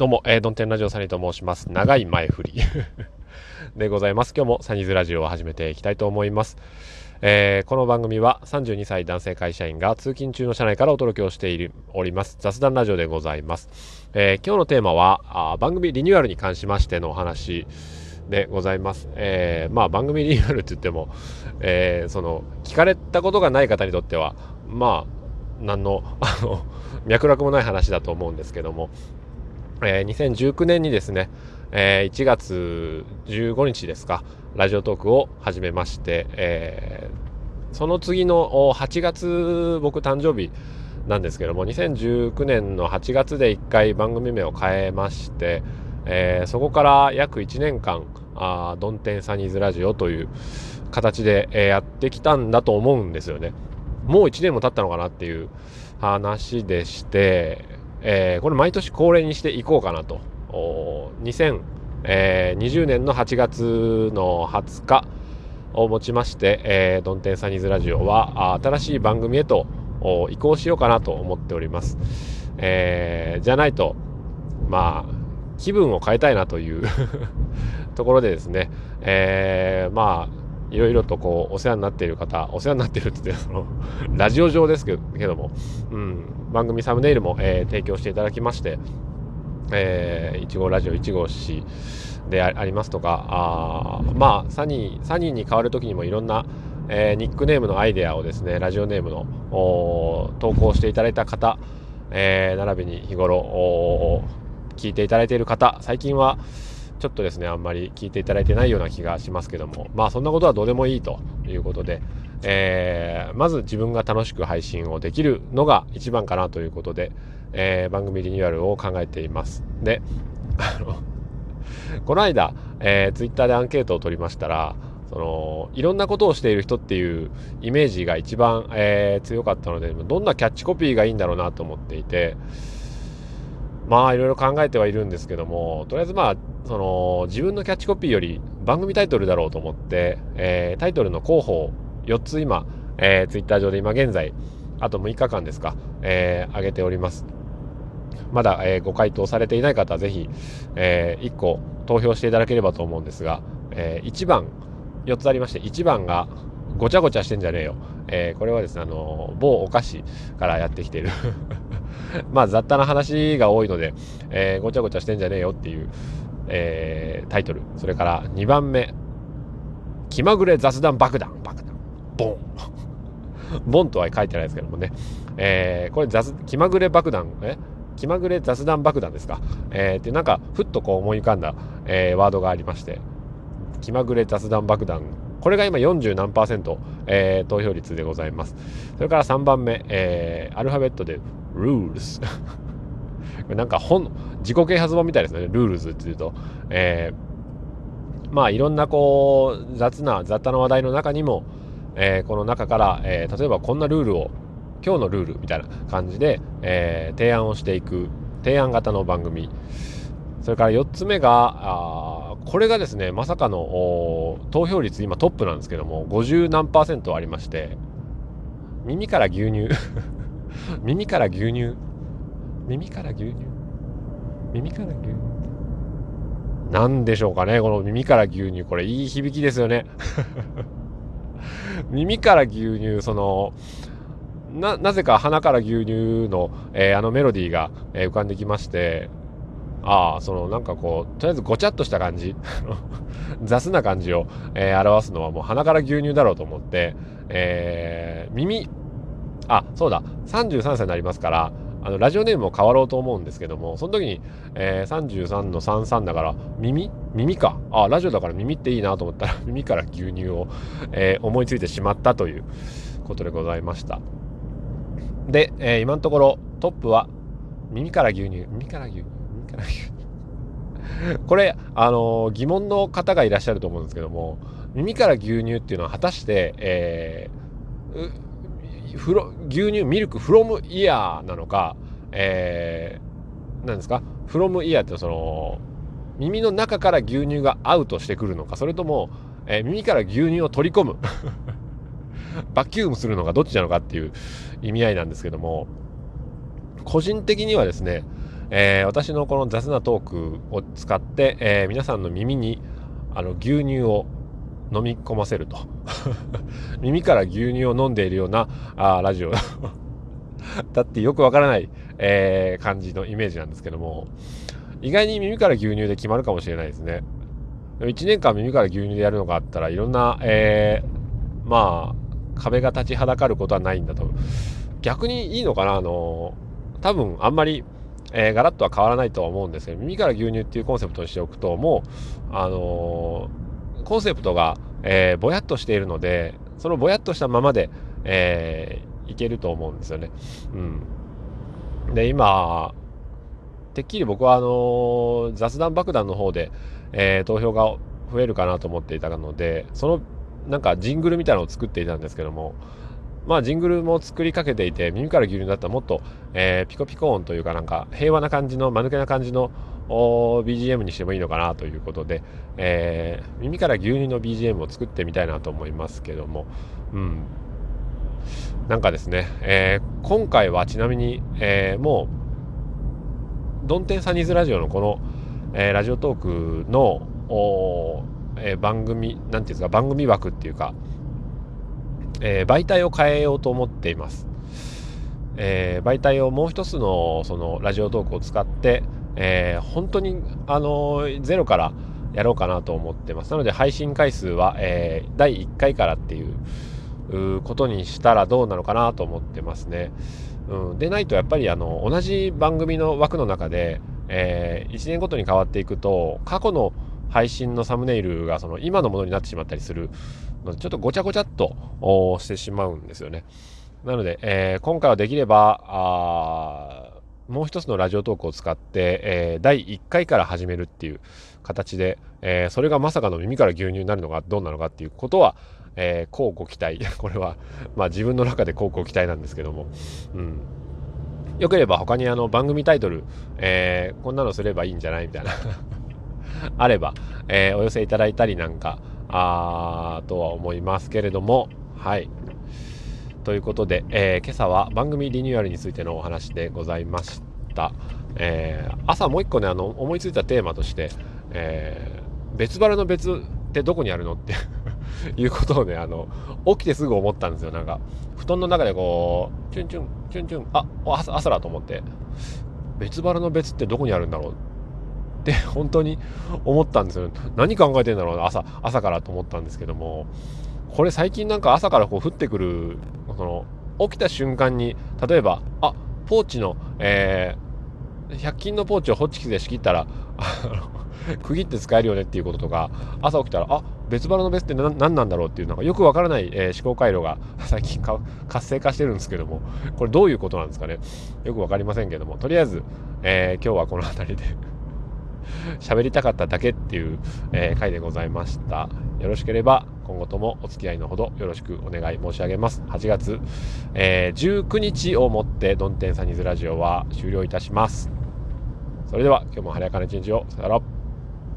どうも、えー、ドンテンラジオサニーと申します。長い前振り でございます。今日もサニーズラジオを始めていきたいと思います。えー、この番組は32歳男性会社員が通勤中の車内からお届けをしているおります雑談ラジオでございます。えー、今日のテーマはあ番組リニューアルに関しましてのお話でございます。えー、まあ番組リニューアルって言っても、えー、その聞かれたことがない方にとってはまあ何のあの脈絡もない話だと思うんですけども、えー、2019年にですね、えー、1月15日ですか、ラジオトークを始めまして、えー、その次の8月、僕誕生日なんですけども、2019年の8月で1回番組名を変えまして、えー、そこから約1年間、あドンテンサニーズラジオという形で、え、やってきたんだと思うんですよね。もう1年も経ったのかなっていう話でして、えー、これ毎年恒例にしていこうかなと。2020年の8月の20日をもちまして、えー、ドンテンサニーズラジオは新しい番組へと移行しようかなと思っております。えー、じゃないと、まあ、気分を変えたいなという ところでですね、えー、まあ、いろいろとこうお世話になっている方お世話になっているって言ってその ラジオ上ですけども、うん、番組サムネイルも、えー、提供していただきましてえー、1号ラジオ1号誌でありますとかあまあサニーサニーに変わる時にもいろんな、えー、ニックネームのアイデアをですねラジオネームの投稿していただいた方、えー、並びに日頃聞いていただいている方最近はちょっとですね、あんまり聞いていただいてないような気がしますけども、まあそんなことはどうでもいいということで、えー、まず自分が楽しく配信をできるのが一番かなということで、えー、番組リニューアルを考えています。で、あの、この間、えー、ツイッターでアンケートを取りましたら、そのいろんなことをしている人っていうイメージが一番、えー、強かったのでどんなキャッチコピーがいいんだろうなと思っていて。まあいろいろ考えてはいるんですけどもとりあえずまあその自分のキャッチコピーより番組タイトルだろうと思って、えー、タイトルの候補を4つ今、えー、ツイッター上で今現在あと6日間ですか、えー、上げております。まだ、えー、ご回答されていない方はぜひ、えー、1個投票していただければと思うんですが、えー、1番4つありまして1番がごちゃごちゃしてんじゃねえよ、えー、これはですねあの某お菓子からやってきている。まあ雑多な話が多いので、えー、ごちゃごちゃしてんじゃねえよっていうえー、タイトル。それから2番目。気まぐれ雑談爆弾。爆弾。ボン。ボンとは書いてないですけどもね、えー、これ雑気まぐれ爆弾。え？気まぐれ雑談爆弾ですか、えー、ってなんかふっとこう思い浮かんだ、えー、ワードがありまして。気まぐれ雑談爆弾。これが今40何パーセント、えー、投票率でございますそれから3番目、えー、アルファベットで rules なんか本、自己啓発本みたいですね、 rules っていうと。えー、まあいろんなこう、雑な、雑多な話題の中にも、えー、この中から、えー、例えばこんなルールを、今日のルールみたいな感じで、えー、提案をしていく、提案型の番組。それから4つ目が、あこれがですね、まさかの投票率今トップなんですけども、50何パーセントありまして、耳から牛乳 耳から牛乳耳から牛乳耳から牛乳。なんでしょうかねこの耳から牛乳これいい響きですよね。耳から牛乳そのななぜか鼻から牛乳の、えー、あのメロディーが、え、浮かんできましてああそのなんかこうとりあえずごちゃっとした感じ 雑な感じを、えー、表すのはもう鼻から牛乳だろうと思って、えー、耳あそうだ33歳になりますからあのラジオネームも変わろうと思うんですけどもその時に、えー、33の33だから耳耳か。あラジオだから耳っていいなと思ったら 耳から牛乳を、えー、思いついてしまったということでございました。で、えー、今のところトップは耳から牛乳耳から牛乳。耳から牛乳これ、あの疑問の方がいらっしゃると思うんですけども耳から牛乳っていうのは果たして、えーフロ牛乳ミルクフロムイヤーなのか、えー、ですかフロムイヤーってその耳の中から牛乳がアウトしてくるのかそれとも、えー、耳から牛乳を取り込むバキュームするのかどっちなのかっていう意味合いなんですけども個人的にはですねえー、私のこの雑なトークを使って、えー、皆さんの耳にあの牛乳を飲み込ませると。耳から牛乳を飲んでいるようなあラジオ。だってよくわからない、えー、感じのイメージなんですけども。意外に耳から牛乳で決まるかもしれないですね。1年間耳から牛乳でやるのがあったらいろんな、えー、まあ壁が立ちはだかることはないんだと。逆にいいのかなあの多分あんまりえー、ガラッとは変わらないとは思うんですけど耳から牛乳っていうコンセプトにしておくともう、あのー、コンセプトが、えー、ぼやっとしているのでそのぼやっとしたままで、えー、いけると思うんですよね。うん、で今てっきり僕はあの雑談爆弾の方で、え投票が増えるかなと思っていたのでそのなんかジングルみたいなのを作っていたんですけどもまあジングルも作りかけていて耳から牛乳だったらもっと、えー、ピコピコ音というかなんか平和な感じの間抜けな感じの BGM にしてもいいのかなということで、えー、耳から牛乳の BGM を作ってみたいなと思いますけども、うん、なんかですね、えー、今回はちなみに、えー、もう、ドンテンサニーズラジオのこの、えー、ラジオトークの、えー、番組、なんていうんですか、番組枠っていうか、えー、媒体を変えようと思っています。えー、媒体をもう一つのそのラジオトークを使って、えー、本当に、あのゼロからやろうかなと思ってます。なので配信回数は、えー、第1回からっていうことにしたらどうなのかなと思ってますね。うん、でないとやっぱりあの同じ番組の枠の中で、え、1年ごとに変わっていくと過去の配信のサムネイルがその今のものになってしまったりするので、ちょっとごちゃごちゃっとしてしまうんですよね。なので、えー、今回はできれば、もう一つのラジオトークを使って、えー、第1回から始めるっていう形で、えー、それがまさかの耳から牛乳になるのがどうなのかっていうことは、えー、こうご期待。これは、まあ自分の中でこうご期待なんですけども、うん。よければ他にあの番組タイトル、えー、こんなのすればいいんじゃない？みたいな あれば、えー、お寄せいただいたりなんか、あとは思いますけれども、はい。ということで、えー、今朝は番組リニューアルについてのお話でございました。えー、朝もう一個ね、あの、思いついたテーマとして、えー、別腹の別ってどこにあるのって いうことをね、あの、起きてすぐ思ったんですよ。なんか、布団の中でこう、チュンチュン、チュンチュン、あ、朝朝だと思って、別腹の別ってどこにあるんだろうって 本当に思ったんですよ。何考えてんだろう、朝、朝からと思ったんですけども、これ最近なんか朝からこう降ってくる、その、起きた瞬間に、例えば、あ、ポーチの、えー、100均のポーチをホッチキスで仕切ったら、区切って使えるよねっていうこととか、朝起きたら、あ、別腹の別って何なんだろうっていう、なんかよくわからない、えー、思考回路が 最近活性化してるんですけども、これどういうことなんですかね。よくわかりませんけども、とりあえず、えー、今日はこの辺りで 喋りたかっただけっていう、えー、回でございました。よろしければ今後ともお付き合いのほどよろしくお願い申し上げます。8月、えー、19日をもってドンテンサニーズラジオは終了いたします。それでは今日も晴れやかな一日を。さよなら。